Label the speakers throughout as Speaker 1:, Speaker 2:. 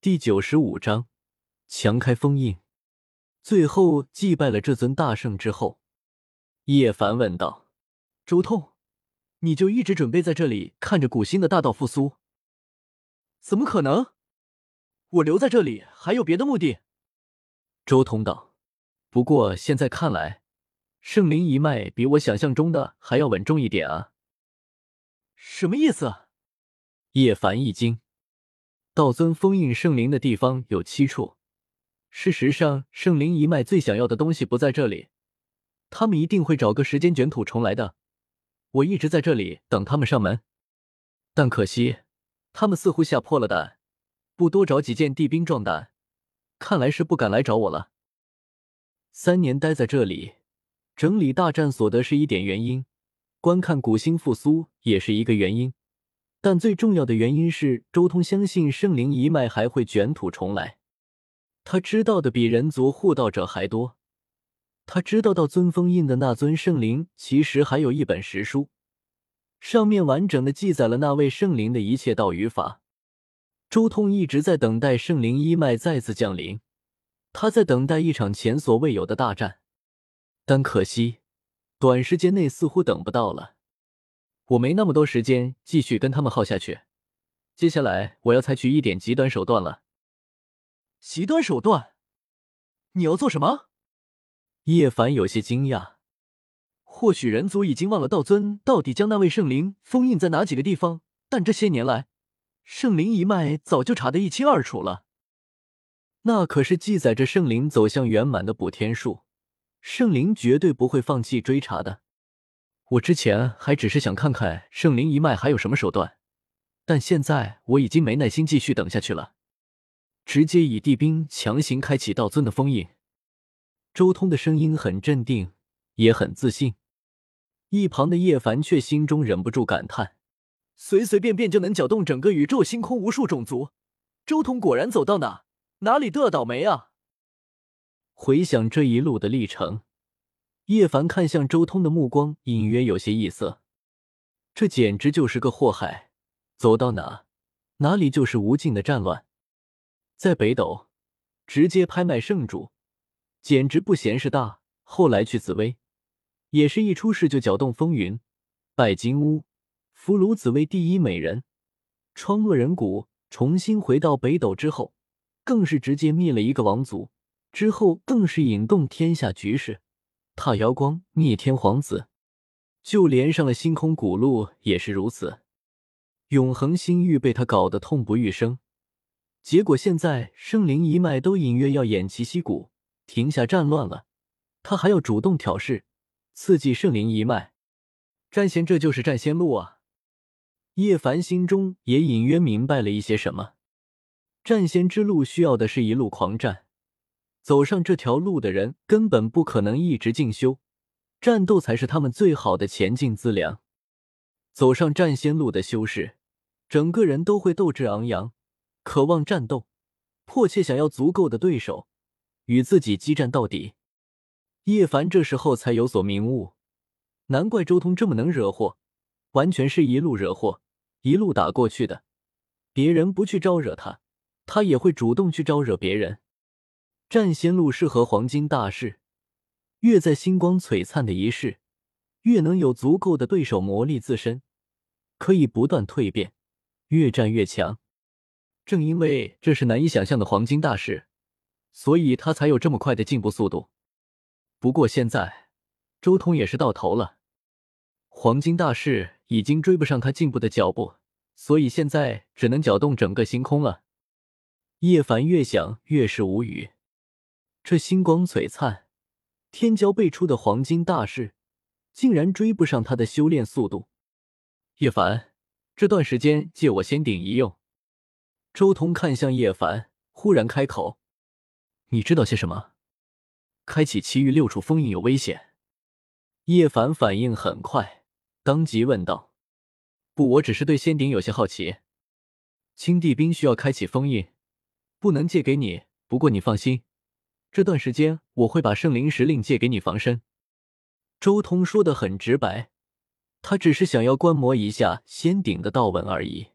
Speaker 1: 第九十五章强开封印。最后祭拜了这尊大圣之后，叶凡问道：“周通，你就一直准备在这里看着古星的大道复苏？”“
Speaker 2: 怎么可能？我留在这里还有别的目的。”
Speaker 1: 周通道。“不过现在看来，圣灵一脉比我想象中的还要稳重一点啊。”“
Speaker 2: 什么意思？”
Speaker 1: 叶凡一惊。道尊封印圣灵的地方有七处。事实上，圣灵一脉最想要的东西不在这里，他们一定会找个时间卷土重来的。我一直在这里等他们上门，但可惜，他们似乎吓破了胆，不多找几件地兵壮胆，看来是不敢来找我了。三年待在这里，整理大战所得是一点原因，观看古星复苏也是一个原因。但最重要的原因是，周通相信圣灵一脉还会卷土重来。他知道的比人族护道者还多。他知道，到尊封印的那尊圣灵其实还有一本实书，上面完整的记载了那位圣灵的一切道与法。周通一直在等待圣灵一脉再次降临，他在等待一场前所未有的大战，但可惜，短时间内似乎等不到了。我没那么多时间继续跟他们耗下去，接下来我要采取一点极端手段了。
Speaker 2: 极端手段？你要做什么？
Speaker 1: 叶凡有些惊讶。或许人族已经忘了道尊到底将那位圣灵封印在哪几个地方，但这些年来，圣灵一脉早就查得一清二楚了。那可是记载着圣灵走向圆满的补天术，圣灵绝对不会放弃追查的。我之前还只是想看看圣灵一脉还有什么手段，但现在我已经没耐心继续等下去了，直接以地兵强行开启道尊的封印。周通的声音很镇定，也很自信。一旁的叶凡却心中忍不住感叹：随随便便就能搅动整个宇宙星空无数种族，周通果然走到哪哪里都要倒霉啊！回想这一路的历程。叶凡看向周通的目光隐约有些异色，这简直就是个祸害，走到哪哪里就是无尽的战乱。在北斗直接拍卖圣主，简直不嫌事大。后来去紫薇，也是一出事就搅动风云，拜金乌，俘虏紫薇第一美人，创落人谷，重新回到北斗之后，更是直接灭了一个王族，之后更是引动天下局势。踏瑶光灭天皇子，就连上了星空古路也是如此。永恒星域被他搞得痛不欲生，结果现在圣灵一脉都隐约要偃旗息鼓，停下战乱了，他还要主动挑事，刺激圣灵一脉。战仙，这就是战仙路啊！叶凡心中也隐约明白了一些什么。战仙之路需要的是一路狂战。走上这条路的人根本不可能一直进修，战斗才是他们最好的前进资粮。走上战仙路的修士，整个人都会斗志昂扬，渴望战斗，迫切想要足够的对手与自己激战到底。叶凡这时候才有所明悟，难怪周通这么能惹祸，完全是一路惹祸，一路打过去的。别人不去招惹他，他也会主动去招惹别人。战仙路适合黄金大士，越在星光璀璨的一世，越能有足够的对手磨砺自身，可以不断蜕变，越战越强。正因为这是难以想象的黄金大士，所以他才有这么快的进步速度。不过现在，周通也是到头了，黄金大士已经追不上他进步的脚步，所以现在只能搅动整个星空了。叶凡越想越是无语。这星光璀璨、天骄辈出的黄金大士，竟然追不上他的修炼速度。叶凡，这段时间借我仙鼎一用。周通看向叶凡，忽然开口：“你知道些什么？开启其余六处封印有危险。”叶凡反应很快，当即问道：“不，我只是对仙鼎有些好奇。青帝兵需要开启封印，不能借给你。不过你放心。”这段时间我会把圣灵石令借给你防身。周通说的很直白，他只是想要观摩一下仙鼎的道纹而已。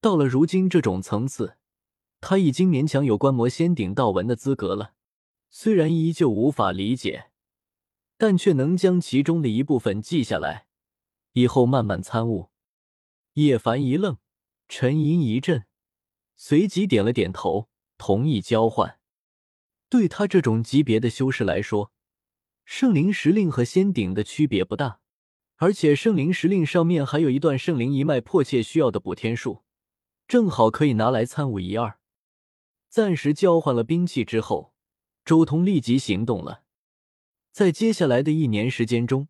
Speaker 1: 到了如今这种层次，他已经勉强有观摩仙顶道文的资格了，虽然依旧无法理解，但却能将其中的一部分记下来，以后慢慢参悟。叶凡一愣，沉吟一阵，随即点了点头，同意交换。对他这种级别的修士来说，圣灵石令和仙顶的区别不大，而且圣灵石令上面还有一段圣灵一脉迫切需要的补天术，正好可以拿来参悟一二。暂时交换了兵器之后，周通立即行动了。在接下来的一年时间中，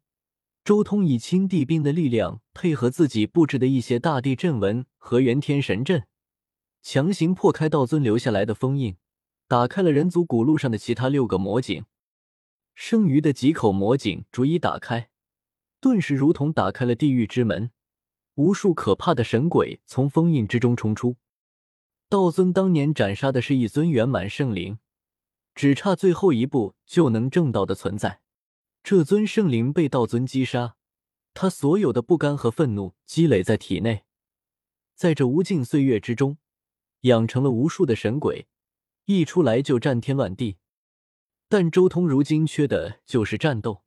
Speaker 1: 周通以青帝兵的力量，配合自己布置的一些大地阵纹和元天神阵，强行破开道尊留下来的封印，打开了人族古路上的其他六个魔井。剩余的几口魔井逐一打开，顿时如同打开了地狱之门，无数可怕的神鬼从封印之中冲出。道尊当年斩杀的是一尊圆满圣灵，只差最后一步就能证道的存在。这尊圣灵被道尊击杀，他所有的不甘和愤怒积累在体内，在这无尽岁月之中，养成了无数的神鬼，一出来就战天乱地。但周通如今缺的就是战斗，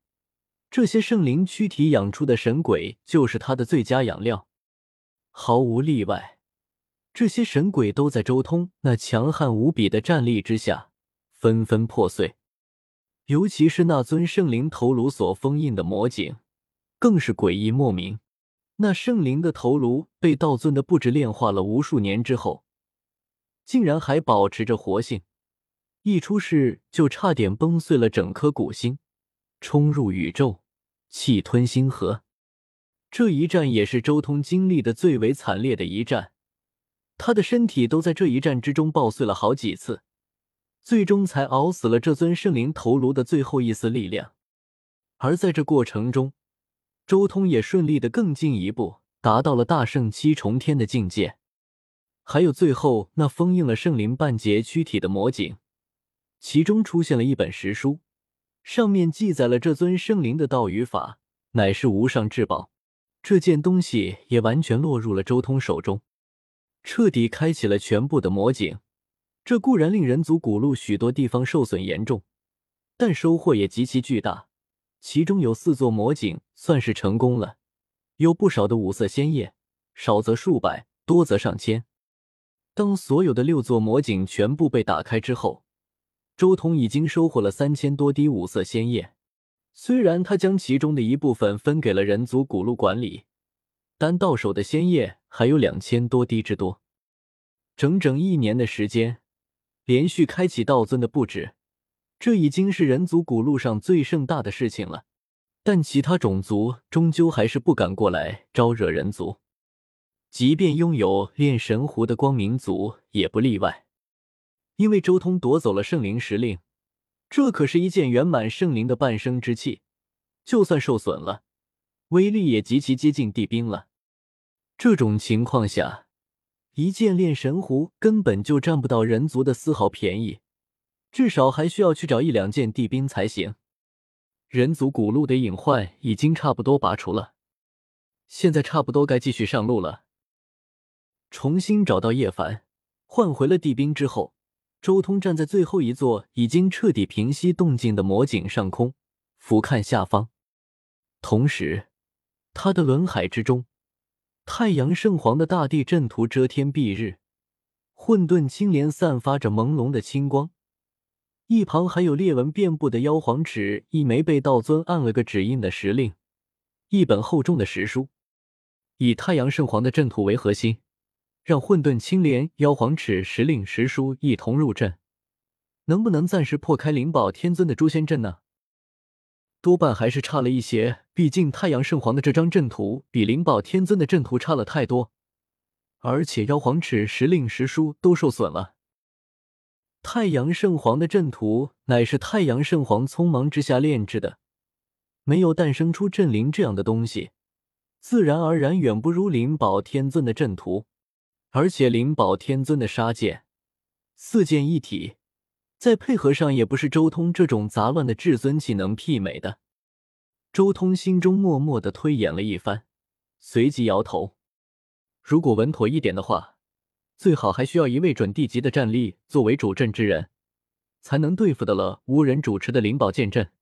Speaker 1: 这些圣灵躯体养出的神鬼就是他的最佳养料。毫无例外，这些神鬼都在周通那强悍无比的战力之下纷纷破碎。尤其是那尊圣灵头颅所封印的魔井，更是诡异莫名。那圣灵的头颅被道尊的布置炼化了无数年之后，竟然还保持着活性。一出世就差点崩碎了整颗古星，冲入宇宙，气吞星河。这一战也是周通经历的最为惨烈的一战，他的身体都在这一战之中爆碎了好几次，最终才熬死了这尊圣灵头颅的最后一丝力量。而在这过程中，周通也顺利的更进一步，达到了大圣七重天的境界。还有最后那封印了圣灵半截躯体的魔井。其中出现了一本石书，上面记载了这尊圣灵的道与法，乃是无上至宝。这件东西也完全落入了周通手中，彻底开启了全部的魔井。这固然令人族古路许多地方受损严重，但收获也极其巨大。其中有四座魔井算是成功了，有不少的五色仙叶，少则数百，多则上千。当所有的六座魔井全部被打开之后，周通已经收获了三千多滴五色仙液，虽然他将其中的一部分分给了人族古路管理，但到手的仙液还有两千多滴之多。整整一年的时间，连续开启道尊的布置，这已经是人族古路上最盛大的事情了。但其他种族终究还是不敢过来招惹人族，即便拥有炼神壶的光明族也不例外。因为周通夺走了圣灵石令，这可是一件圆满圣灵的半生之器，就算受损了，威力也极其接近地兵了。这种情况下，一件炼神壶根本就占不到人族的丝毫便宜，至少还需要去找一两件地兵才行。人族古路的隐患已经差不多拔除了，现在差不多该继续上路了。重新找到叶凡，换回了地兵之后。周通站在最后一座已经彻底平息动静的魔井上空，俯瞰下方。同时，他的轮海之中，太阳圣皇的大地阵图遮天蔽日，混沌青莲散发着朦胧的青光。一旁还有裂纹遍布的妖皇尺，一枚被道尊按了个指印的石令，一本厚重的石书，以太阳圣皇的阵图为核心。让混沌青莲、妖皇尺、石令、石书一同入阵，能不能暂时破开灵宝天尊的诛仙阵呢？多半还是差了一些，毕竟太阳圣皇的这张阵图比灵宝天尊的阵图差了太多，而且妖皇尺、石令、石书都受损了。太阳圣皇的阵图乃是太阳圣皇匆忙之下炼制的，没有诞生出阵灵这样的东西，自然而然远不如灵宝天尊的阵图。而且灵宝天尊的杀剑四剑一体，再配合上也不是周通这种杂乱的至尊气能媲美的。周通心中默默的推演了一番，随即摇头：如果稳妥一点的话，最好还需要一位准地级的战力作为主阵之人，才能对付得了无人主持的灵宝剑阵。